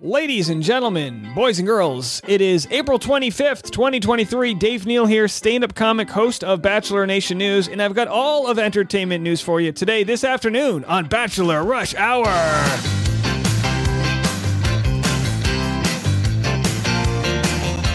Ladies and gentlemen, boys and girls, it is April 25th, 2023. Dave Neal here, stand up comic, host of Bachelor Nation News, and I've got all of entertainment news for you today, this afternoon on Bachelor Rush Hour.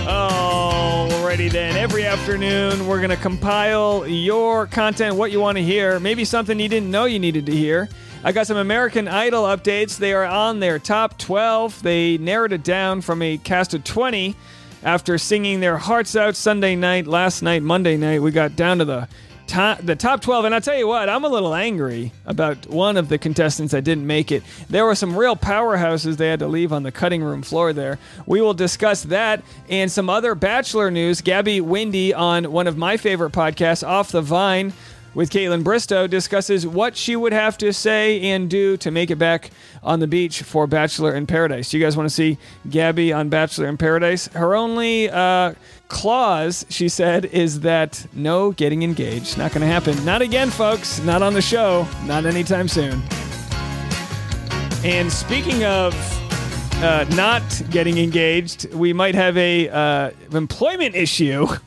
Alrighty then. Every afternoon, we're going to compile your content, what you want to hear, maybe something you didn't know you needed to hear. I got some American Idol updates. They are on their top 12. They narrowed it down from a cast of 20 after singing their hearts out Sunday night, last night, Monday night. We got down to the top, the top 12. And I'll tell you what, I'm a little angry about one of the contestants that didn't make it. There were some real powerhouses they had to leave on the cutting room floor there. We will discuss that and some other Bachelor news. Gabby Windey on one of my favorite podcasts, Off the Vine with Kaitlyn Bristowe discusses what she would have to say and do to make it back on the beach for Bachelor in Paradise. You guys want to see Gabby on Bachelor in Paradise? Her only uh, clause, she said, is that no getting engaged. Not going to happen. Not again, folks. Not on the show. Not anytime soon. And speaking of uh, not getting engaged, we might have a uh, employment issue.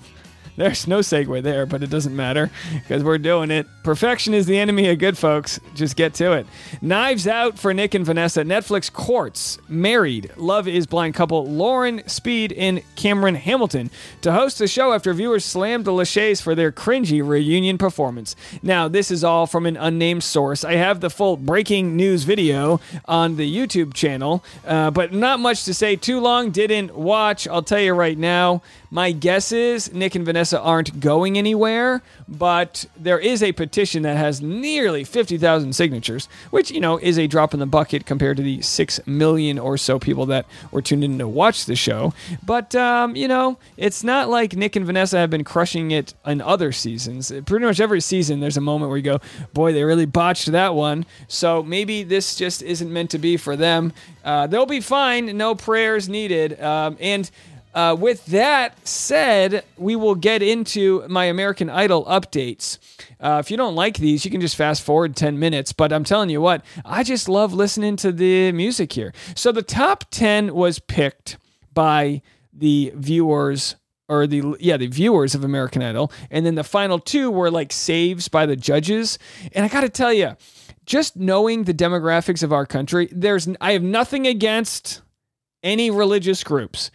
There's no segue there, but it doesn't matter because we're doing it. Perfection is the enemy of good, folks. Just get to it. Knives out for Nick and Vanessa. Netflix courts married Love is Blind couple Lauren Speed and Cameron Hamilton to host the show after viewers slammed the Lachey's for their cringy reunion performance. Now, this is all from an unnamed source. I have the full breaking news video on the YouTube channel, uh, but not much to say. Too long, didn't watch. I'll tell you right now. My guess is Nick and Vanessa aren't going anywhere, but there is a petition that has nearly 50,000 signatures, which, you know, is a drop in the bucket compared to the 6 million or so people that were tuned in to watch the show. But, um, you know, it's not like Nick and Vanessa have been crushing it in other seasons. Pretty much every season, there's a moment where you go, boy, they really botched that one. So maybe this just isn't meant to be for them. Uh, they'll be fine, no prayers needed. Um, and uh, with that said, we will get into my American Idol updates. Uh, if you don't like these, you can just fast forward 10 minutes. But I'm telling you what, I just love listening to the music here. So the top 10 was picked by the viewers or the yeah the viewers of American Idol, and then the final two were like saves by the judges. And I got to tell you, just knowing the demographics of our country, there's I have nothing against any religious groups.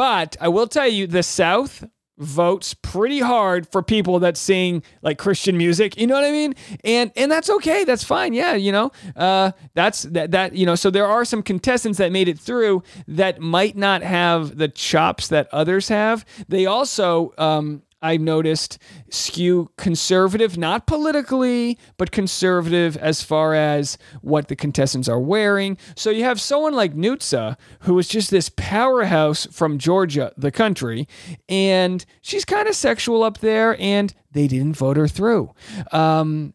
But I will tell you, the South votes pretty hard for people that sing like Christian music. You know what I mean? And and that's okay. That's fine. Yeah, you know, uh, that's that that you know. So there are some contestants that made it through that might not have the chops that others have. They also. Um, I've noticed skew conservative, not politically, but conservative as far as what the contestants are wearing. So you have someone like Nutsa, who is just this powerhouse from Georgia, the country, and she's kind of sexual up there, and they didn't vote her through. Um,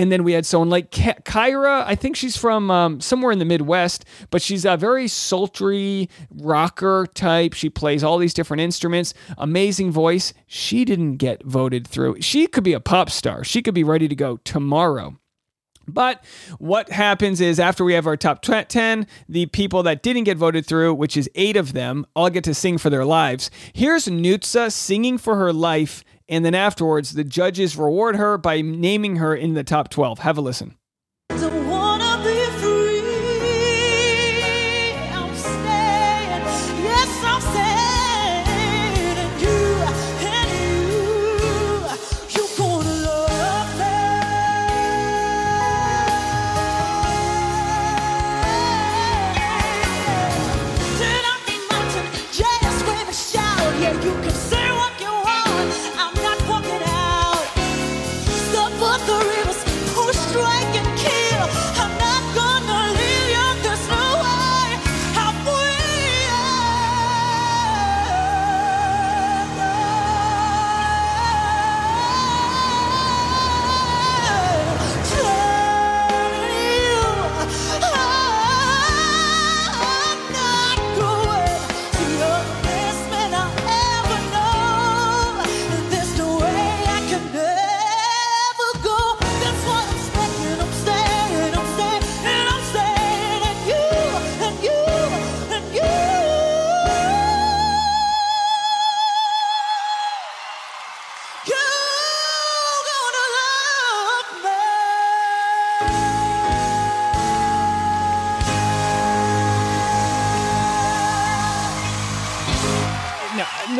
and then we had someone like Kyra. I think she's from um, somewhere in the Midwest, but she's a very sultry rocker type. She plays all these different instruments, amazing voice. She didn't get voted through. She could be a pop star. She could be ready to go tomorrow. But what happens is after we have our top 10, the people that didn't get voted through, which is eight of them, all get to sing for their lives. Here's Nutsa singing for her life and then afterwards, the judges reward her by naming her in the top 12. Have a listen.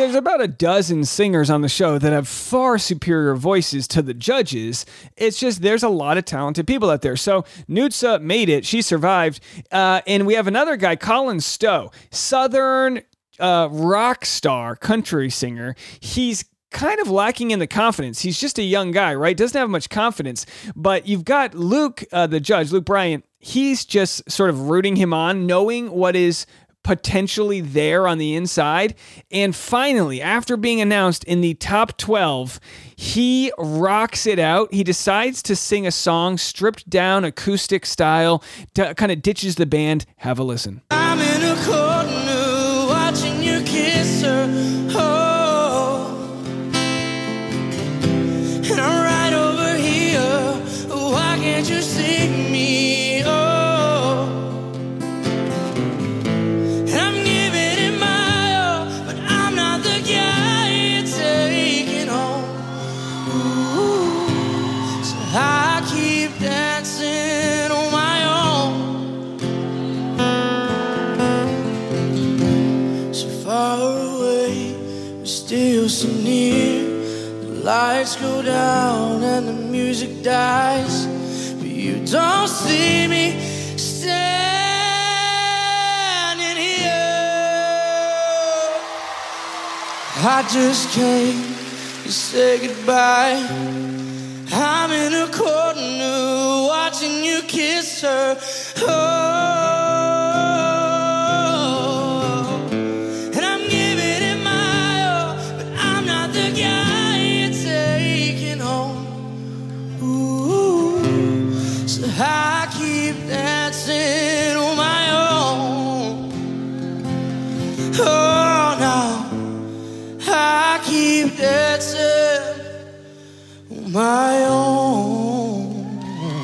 There's about a dozen singers on the show that have far superior voices to the judges. It's just there's a lot of talented people out there. So Nutsa made it. She survived. Uh, and we have another guy, Colin Stough, Southern uh, rock star, country singer. He's kind of lacking in the confidence. He's just a young guy, right? Doesn't have much confidence. But you've got Luke, uh, the judge, Luke Bryant. He's just sort of rooting him on, knowing what is potentially there on the inside. And finally, after being announced in the top 12, he rocks it out. He decides to sing a song stripped down acoustic style, kind of ditches the band. Have a listen. Down and the music dies, but you don't see me standing here. I just came to say goodbye. I'm in a corner watching you kiss her. Oh.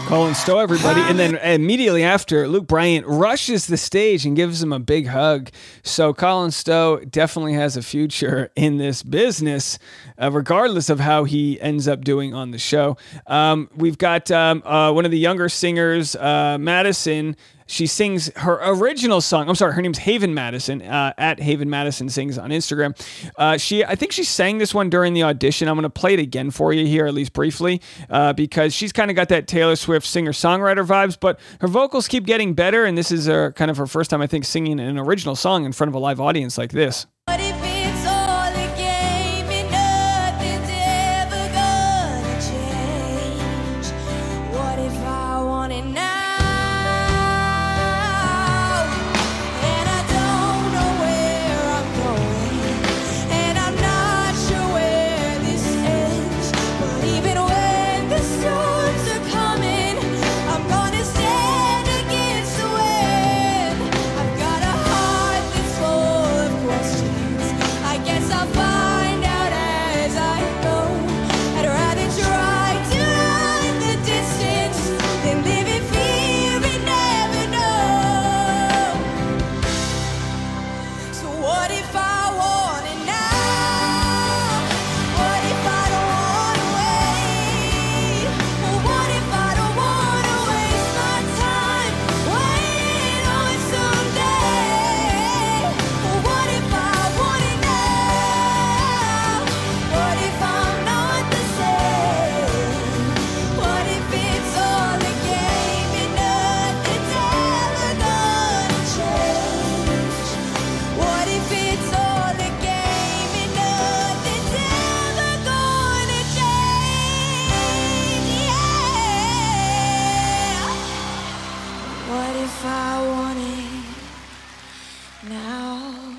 Colin Stough, everybody. And then immediately after, Luke Bryant rushes the stage and gives him a big hug. So Colin Stough definitely has a future in this business, uh, regardless of how he ends up doing on the show. Um, we've got um, uh, one of the younger singers, uh, Madison, she sings her original song. I'm sorry, her name's Haven Madison. Uh, at Haven Madison sings on Instagram. Uh, she, I think she sang this one during the audition. I'm going to play it again for you here, at least briefly, uh, because she's kind of got that Taylor Swift singer songwriter vibes. But her vocals keep getting better, and this is kind of her first time, I think, singing an original song in front of a live audience like this.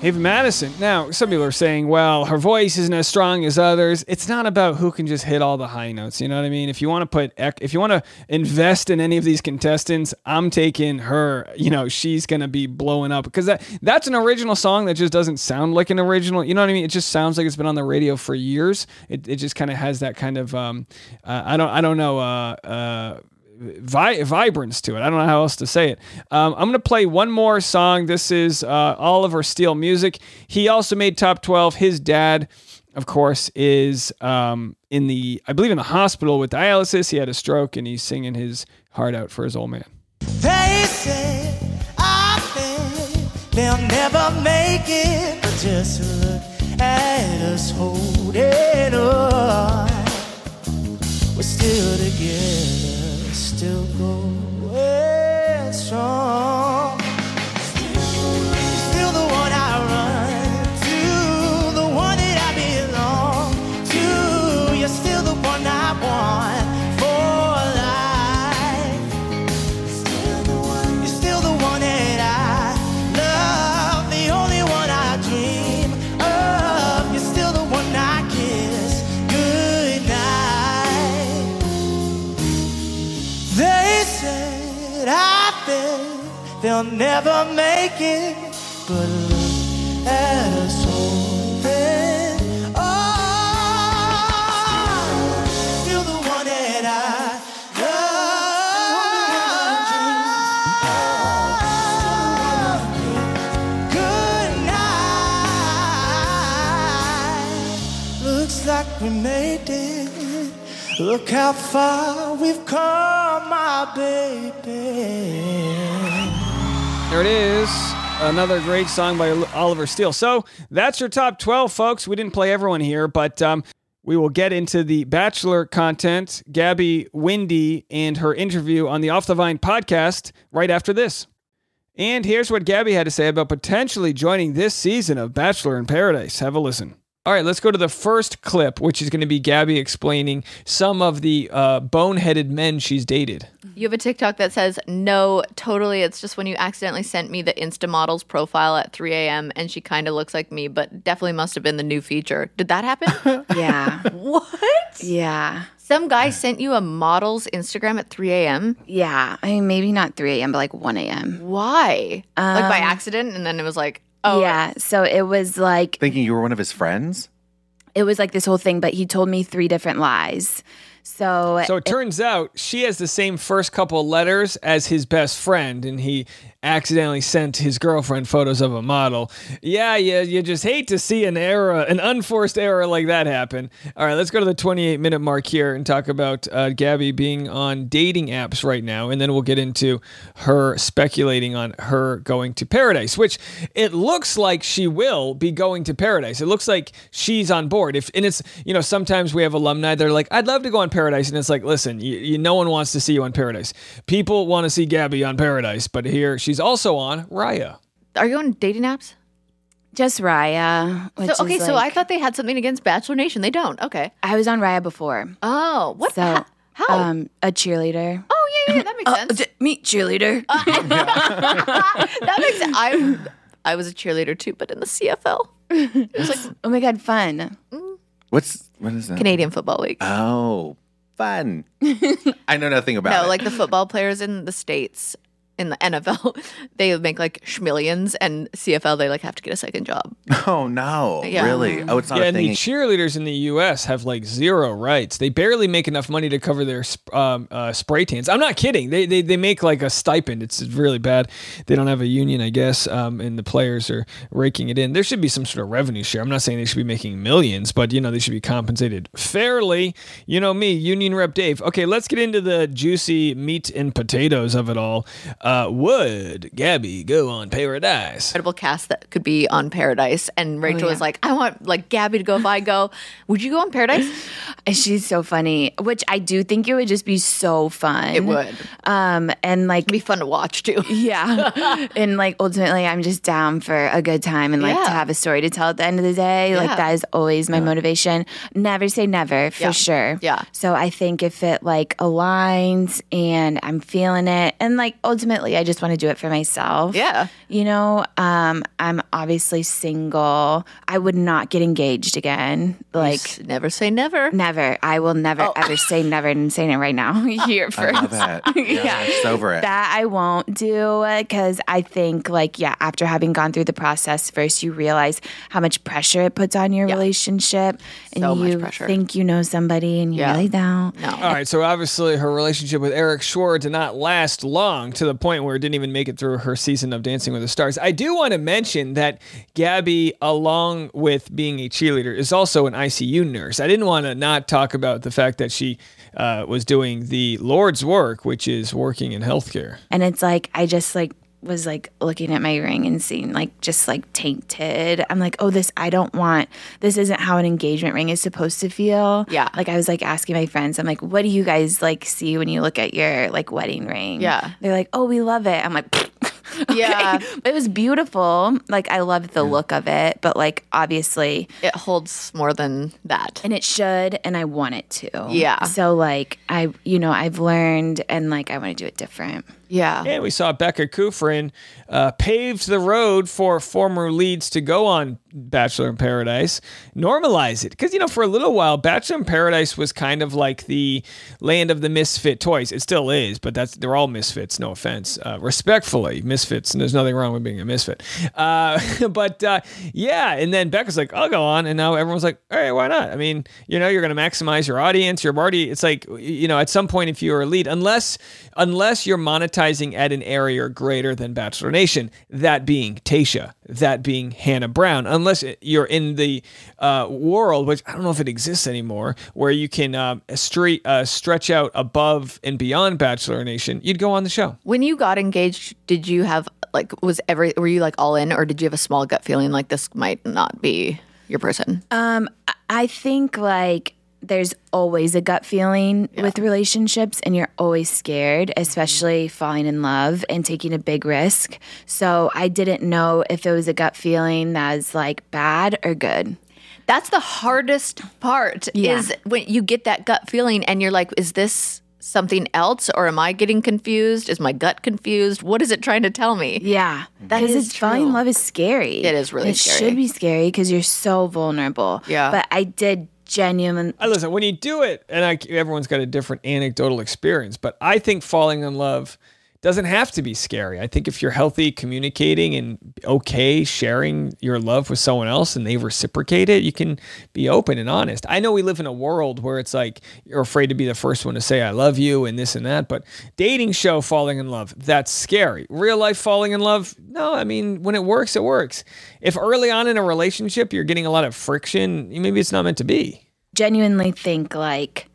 Haven Madison. Now, some people are saying, well, her voice isn't as strong as others. It's not about who can just hit all the high notes. You know what I mean? If you want to put, if you want to invest in any of these contestants, I'm taking her. You know, she's gonna be blowing up because that that's an original song that just doesn't sound like an original. You know what I mean? It just sounds like it's been on the radio for years. It, it just kind of has that kind of um, uh, I don't I don't know uh, uh, vi- vibrance to it. I don't know how else to say it. Um, I'm going to play one more song. This is uh, Oliver Steele music. He also made top 12. His dad, of course, is um, in the, I believe, in the hospital with dialysis. He had a stroke and he's singing his heart out for his old man. They say, I think they'll never make it, but just look at us holding on. They'll never make it, but look at us holding on. Still the one that I love. Good night. Looks like we made it. Look how far we've come, my baby. There it is. Another great song by Oliver Steele. So that's your top 12, folks. We didn't play everyone here, but um, we will get into the Bachelor content, Gabby Windey, and her interview on the Off the Vine podcast right after this. And here's what Gabby had to say about potentially joining this season of Bachelor in Paradise. Have a listen. All right, let's go to the first clip, which is going to be Gabby explaining some of the uh, boneheaded men she's dated. You have a TikTok that says, no, totally. It's just when you accidentally sent me the Insta Models profile at 3 a.m. and she kind of looks like me, but definitely must have been the new feature. Did that happen? Yeah. what? yeah. Some guy sent you a model's Instagram at 3 a.m. Yeah. I mean, maybe not 3 a.m., but like 1 a.m. Why? like by accident? And then it was like, oh, yeah. So it was like, Thinking you were one of his friends? it was like this whole thing, but he told me three different lies. So, So it turns out she has the same first couple letters as his best friend, and he accidentally sent his girlfriend photos of a model. Yeah, yeah, you just hate to see an error, an unforced error like that happen. All right, let's go to the 28 minute mark here and talk about uh, Gabby being on dating apps right now, and then we'll get into her speculating on her going to paradise, which it looks like she will be going to paradise. It looks like she's on board. If and it's you know sometimes we have alumni they're like I'd love to go on paradise, and it's like listen, you, you, no one wants to see you on paradise. People want to see Gabby on paradise, but here she's also on Raya. Are you on dating apps? just Raya. Which So, okay, is so I thought they had something against Bachelor Nation. They don't. Okay. I was on Raya before. Oh, what? So, How? How? Um, a cheerleader. oh, yeah, yeah, that makes sense. meet cheerleader. that makes sense. I, I was a cheerleader too, but in the CFL, it was like oh my God, fun. What's what is that? Canadian Football League. Oh, fun. I know nothing about No, it. like the football players in the states in the NFL, they make like schmillions, and CFL they like have to get a second job. oh no, Yeah. really? Oh, it's not yeah, a and the cheerleaders in the U.S. have like zero rights. They barely make enough money to cover their um, uh, spray tans. I'm not kidding. They, they they make like a stipend. It's really bad. They don't have a union, I guess, um, and the players are raking it in. There should be some sort of revenue share. I'm not saying they should be making millions, but you know they should be compensated fairly. You know me, union rep Dave. Okay, let's get into the juicy meat and potatoes of it all. Uh, would Gabby go on Paradise? Incredible cast that could be on Paradise, and Rachel was yeah. like, "I want like Gabby to go. If I go, would you go on Paradise? She's so funny, which I do think it would just be so fun. It would. Um, and like, It'd be fun to watch too. yeah. and like, ultimately, I'm just down for a good time and like Yeah. to have a story to tell at the end of the day. Yeah. Like, that is always my motivation. Never say never, for Yeah. sure. Yeah. So I think if it like aligns and I'm feeling it, and like, ultimately, I just want to do it for myself. Yeah. You know, um, I'm obviously single. I would not get engaged again. Like, S- never say never. Never. I will never Oh. ever say never and saying it right now. Here I first. love that. Yeah, Yeah. she's over it. That I won't do because I think, like, yeah, after having gone through the process, first you realize how much pressure it puts on your relationship, and So much you pressure. think you know somebody, and you Yeah. really don't. No. All right, so obviously her relationship with Erich Schwarz did not last long to the point where it didn't even make it through her season of Dancing with the Stars. I do want to mention that Gabby, along with being a cheerleader, is also an ICU nurse. I didn't want to not talk about the fact that she uh, was doing the Lord's work, which is working in healthcare. And it's like I just like was like looking at my ring and seeing like just like tainted. I'm like, oh, this I don't want. This isn't how an engagement ring is supposed to feel. Yeah. Like I was like asking my friends, I'm like, what do you guys like see when you look at your like wedding ring? Yeah. They're like, oh, we love it. I'm like. okay. Yeah. it was beautiful. Like I loved the look of it, but like obviously, It holds more than that. and it should, and I want it to. Yeah. So like I, you know, I've learned, and like I want to do it different. Yeah. And we saw Becca Kufrin uh, paved the road for former leads to go on Bachelor in Paradise, normalize it. Because, you know, for a little while, Bachelor in Paradise was kind of like the land of the misfit toys. It still is, but that's they're all misfits, no offense. Uh, respectfully, misfits, and there's nothing wrong with being a misfit. Uh, but uh, yeah, and then Becca's like, I'll go on. And now everyone's like, all right, why not? I mean, you know, you're going to maximize your audience. You're already, it's like, you know, at some point, if you're a lead, unless, unless you're monetizing at an area greater than Bachelor Nation, that being Tayshia, that being Hannah Brown, unless you're in the uh, world, which I don't know if it exists anymore, where you can um, street, uh, stretch out above and beyond Bachelor Nation, you'd go on the show. When you got engaged, did you have like was every were you like all in or did you have a small gut feeling like this might not be your person? Um, I- I think like there's always a gut feeling with relationships, and you're always scared, especially mm-hmm. falling in love and taking a big risk. So I didn't know if it was a gut feeling that was like bad or good. That's the hardest part Yeah. is when you get that gut feeling and you're like, is this something else or am I getting confused? Is my gut confused? What is it trying to tell me? Yeah, mm-hmm. that is it's falling in true. love is scary. It is really it scary. should be scary because you're so vulnerable. Yeah. but I did genuine. I listen when you do it, and I, everyone's got a different anecdotal experience, but I think falling in love doesn't have to be scary. I think if you're healthy, communicating and okay sharing your love with someone else, and they reciprocate it, you can be open and honest. I know we live in a world where it's like you're afraid to be the first one to say I love you and this and that, but dating show falling in love that's scary. Real life falling in love, no. I mean, when it works, it works. If early on in a relationship you're getting a lot of friction, maybe it's not meant to be. genuinely think like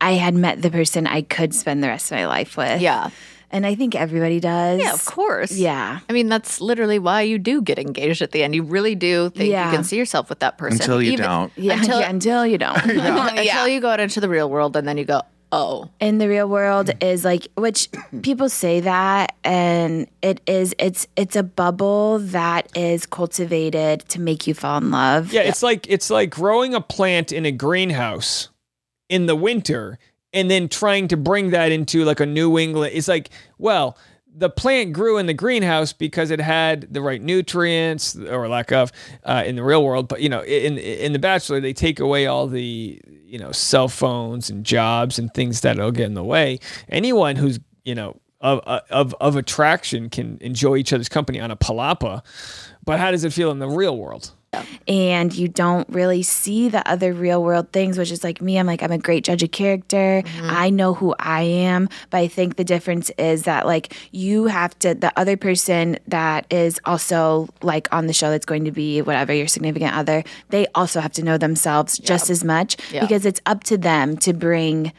I had met the person I could spend the rest of my life with. Yeah. And I think everybody does. Yeah, of course. Yeah. I mean, that's literally why you do get engaged at the end. You really do think Yeah. you can see yourself with that person. Until you Even- don't. Yeah, Until- yeah, until you don't. Until you go out into the real world and then you go, oh, in the real world mm. is like which people say that and it is it's it's a bubble that is cultivated to make you fall in love. Yeah, it's like it's like growing a plant in a greenhouse in the winter and then trying to bring that into like a New England. It's like, well, the plant grew in the greenhouse because it had the right nutrients or lack of uh, in the real world. But you know, in in the Bachelor, they take away all the you know cell phones and jobs and things that'll get in the way. Anyone who's you know of of of attraction can enjoy each other's company on a palapa. But how does it feel in the real world? And you don't really see the other real world things, which is like me. I'm like, I'm a great judge of character. Mm-hmm. I know who I am. But I think the difference is that, like, you have to, the other person that is also like on the show that's going to be whatever your significant other, they also have to know themselves just as much Yeah. because it's up to them to bring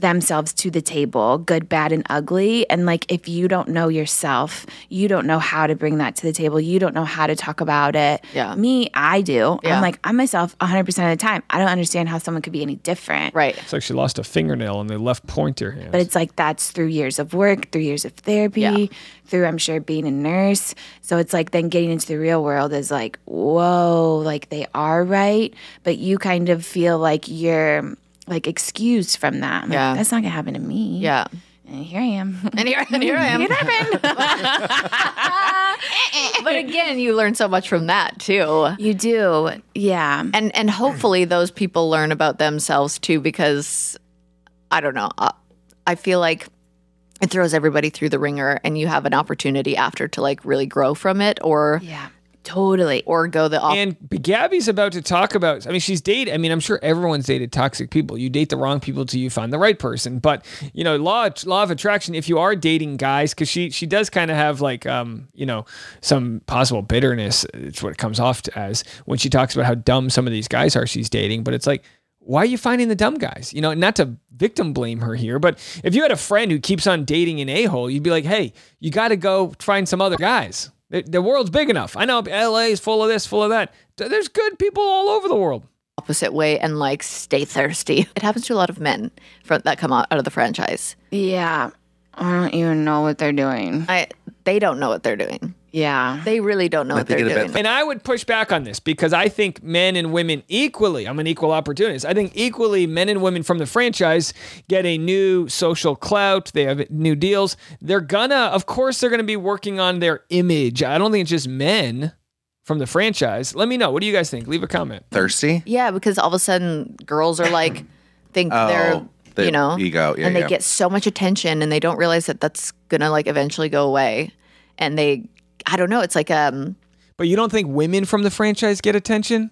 themselves to the table, good, bad, and ugly. And like, if you don't know yourself, you don't know how to bring that to the table. You don't know how to talk about it. Yeah. Me, I do. Yeah. I'm like, I'm myself 100% of the time. I don't understand how someone could be any different. right. It's like she lost a fingernail on the left pointer hand. But it's like that's through years of work, through years of therapy, Yeah. through I'm sure being a nurse. So it's like then getting into the real world is like, whoa, like they are right, but you kind of feel like you're like excused from that. I'm like, Yeah. that's not gonna happen to me. Yeah. And here I am. And here, and here I am. but again, you learn so much from that too. you do. Yeah. And and hopefully those people learn about themselves too because I don't know. uh, I feel like it throws everybody through the ringer and you have an opportunity after to like really grow from it or Yeah. Totally. or go the opposite. and Gabby's about to talk about. I mean, she's dated. I mean, I'm sure everyone's dated toxic people. You date the wrong people till you find the right person. But you know, law law of attraction. If you are dating guys, because she she does kind of have like um you know some possible bitterness. It's what it comes off as when she talks about how dumb some of these guys are she's dating. But it's like why are you finding the dumb guys? You know, not to victim blame her here, but if you had a friend who keeps on dating an a hole, you'd be like, hey, you got to go find some other guys. The, the world's big enough. I know LA is full of this, full of that. There's good people all over the world. Opposite way and like stay thirsty. It happens to a lot of men from, that come out, out of the franchise. Yeah. I don't even know what they're doing. I they don't know what they're doing. Yeah. They really don't know what they they're get a bit doing. And I would push back on this because I think men and women equally, I'm an equal opportunist. I think equally men and women from the franchise get a new social clout. They have new deals. They're gonna, of course, they're gonna be working on their image. I don't think it's just men from the franchise. Let me know. What do you guys think? Leave a comment. Thirsty? Yeah, because all of a sudden girls are like think Oh, they're the you know ego. Yeah, and they yeah. get so much attention and they don't realize that that's gonna like eventually go away and they I don't know it's like um But you don't think women from the franchise get attention?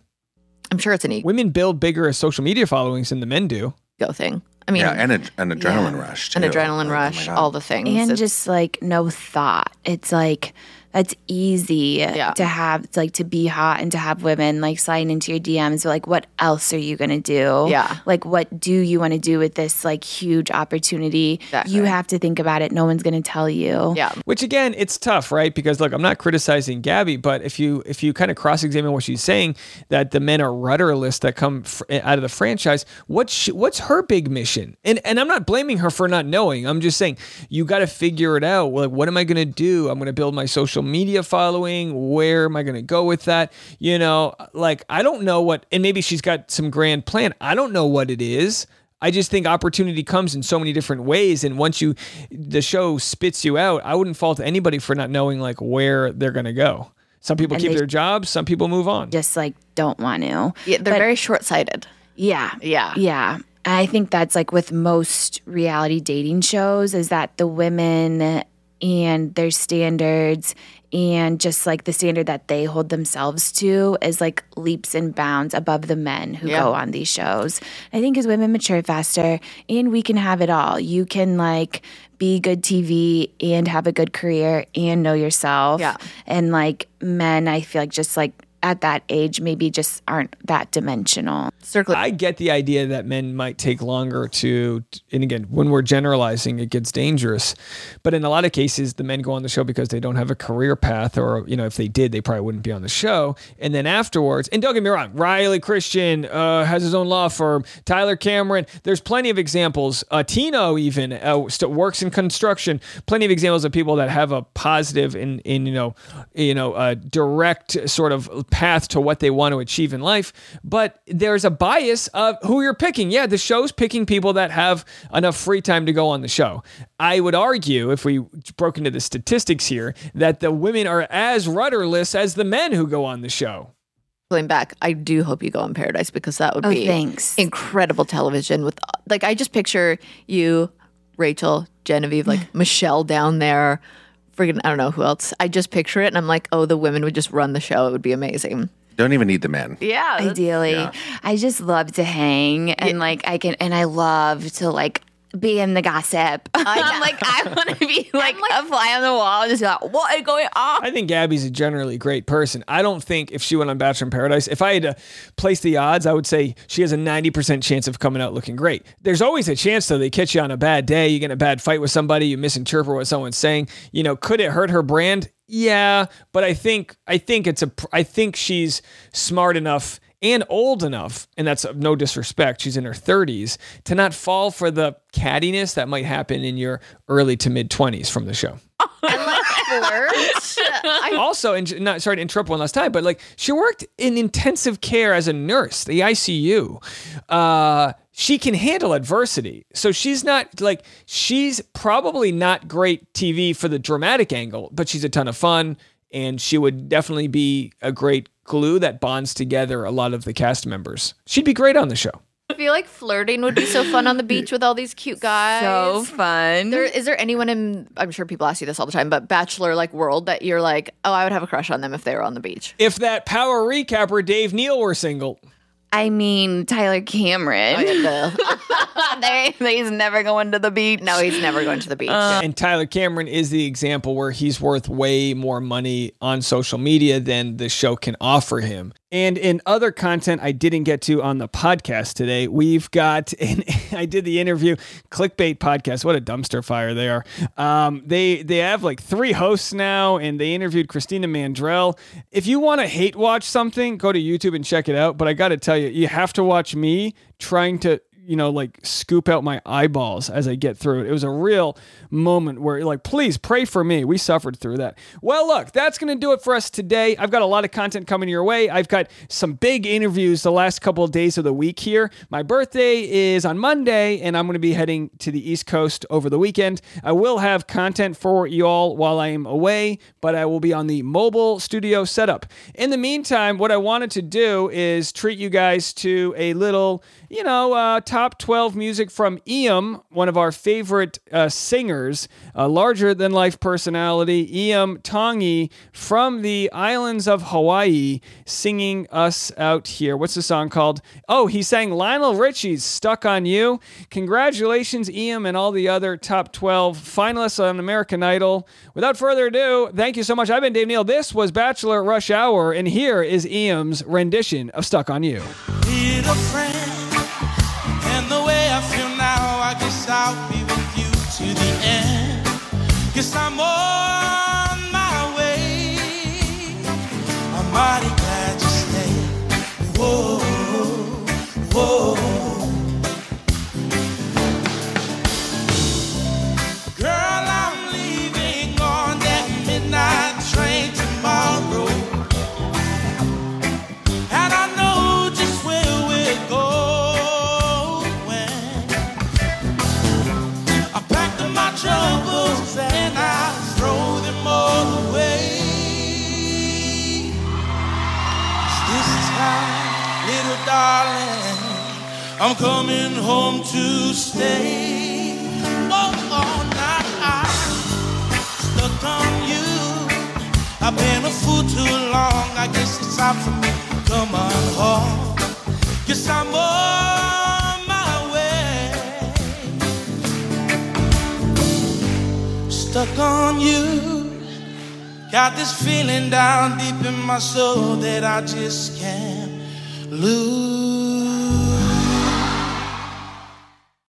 I'm sure it's an ego Women build bigger social media followings than the men do. Go thing. I mean Yeah, and a, an adrenaline rush. an too. adrenaline Like, oh my rush, God. all the things. and It's- just like no thought. It's like that's easy Yeah. to have it's like to be hot and to have women like sliding into your DMs like what else are you gonna do? Yeah. Like what do you want to do with this like huge opportunity? Exactly. You have to think about it. No one's gonna tell you. yeah. Which again, it's tough, right? Because look, I'm not criticizing Gabby, but if you if you kind of cross-examine what she's saying, that the men are rudderless that come fr- eh, out of the franchise, what's she, what's her big mission? And and I'm not blaming her for not knowing. I'm just saying you got to figure it out. Like, what am I going to do? I'm going to build my social media following. Where am I going to go with that? You know, like I don't know what. And maybe she's got some grand plan. I don't know what it is. I just think opportunity comes in so many different ways, and once you, the show spits you out, I wouldn't fault anybody for not knowing like where they're gonna go. Some people And keep they- their jobs, some people move on. Just like don't want to. yeah they're But- very short sighted. Yeah. Yeah. Yeah. And I think that's like with most reality dating shows is that the women and their standards and just like the standard that they hold themselves to is like leaps and bounds above the men who Yeah. go on these shows. I think as women mature faster and we can have it all. You can like be good TV and have a good career and know yourself. Yeah. And like men, I feel like just like at that age maybe just aren't that dimensional. Circle I get the idea that men might take longer to, and again, when we're generalizing, it gets dangerous. But in a lot of cases, the men go on the show because they don't have a career path, or, you know, if they did, they probably wouldn't be on the show. And then afterwards, and don't get me wrong, Riley Christian uh, has his own law firm, Tyler Cameron, there's plenty of examples. Uh, Tino even uh, still works in construction. Plenty of examples of people that have a positive and, in you know, you know, a direct sort of path to what they want to achieve in life. But there's a bias of who you're picking. Yeah, the show's picking people that have enough free time to go on the show. I would argue, if we broke into the statistics here, that the women are as rudderless as the men who go on the show. circling back, I do hope you go on Paradise because that would Oh, be thanks. incredible television. With like, I just picture you, Rachel, Genevieve, like Michelle down there. Friggin', I don't know who else. I just picture it, and I'm like, oh, the women would just run the show. It would be amazing. Don't even need the men. Yeah, Ideally, I just love to hang and like I can, and I love to like be in the gossip. I'm like, I want to be like, a fly on the wall and just be like, what is going on? I think Gabby's a generally great person. I don't think if she went on Bachelor in Paradise, if I had to place the odds, I would say she has a 90% chance of coming out looking great. There's always a chance, though, they catch you on a bad day, you get in a bad fight with somebody, you misinterpret what someone's saying. You know, could it hurt her brand? Yeah, but I think I think it's a I think she's smart enough and old enough, and that's no disrespect. She's in her 30s to not fall for the cattiness that might happen in your early to mid 20s from the show also, and not sorry to interrupt one last time, but like she worked in intensive care as a nurse, the ICU. Uh, she can handle adversity, so she's not like she's probably not great TV for the dramatic angle, but she's a ton of fun, and she would definitely be a great glue that bonds together a lot of the cast members. She'd be great on the show. I feel like flirting would be so fun on the beach with all these cute guys. So fun. There, is there anyone in? I'm sure people ask you this all the time, but Bachelor like world that you're like, oh, I would have a crush on them if they were on the beach. If that power recapper Dave Neal were single, I mean, Tyler Cameron. Oh, yeah, the- he's never going to the beach. No, he's never going to the beach. And Tyler Cameron is the example where he's worth way more money on social media than the show can offer him. And in other content I didn't get to on the podcast today, we've got, and I did the interview, Clickbait Podcast. What a dumpster fire they are. Um, they they have like three hosts now, and they interviewed Christina Mandrell. If you want to hate watch something, go to YouTube and check it out. But I got to tell you, you have to watch me trying to you know, like scoop out my eyeballs as I get through it. It was a real moment where, like, please pray for me. We suffered through that. Well, look, that's going to do it for us today. I've got a lot of content coming your way. I've got some big interviews the last couple of days of the week here. My birthday is on Monday, and I'm going to be heading to the East Coast over the weekend. I will have content for you all while I am away, but I will be on the mobile studio setup. In the meantime, what I wanted to do is treat you guys to a little, you know, uh, top 12 music from Iam, one of our favorite uh, singers, a larger than life personality, Iam Tongi from the islands of Hawaii, singing us out here. What's the song called? Oh, he sang Lionel Richie's Stuck on You. Congratulations, Iam, and all the other top 12 finalists on American Idol. Without further ado, thank you so much. I've been Dave Neal. This was Bachelor Rush Hour, and here is Iam's rendition of Stuck on You. To the end. Guess I'm on my way. I'm mighty glad you stayed. Whoa, whoa. Coming home to stay. Oh, all night I'm stuck on you. I've been a fool too long. I guess it's time for me to come on home. Guess I'm on my way. Stuck on you. Got this feeling down deep in my soul that I just can't lose.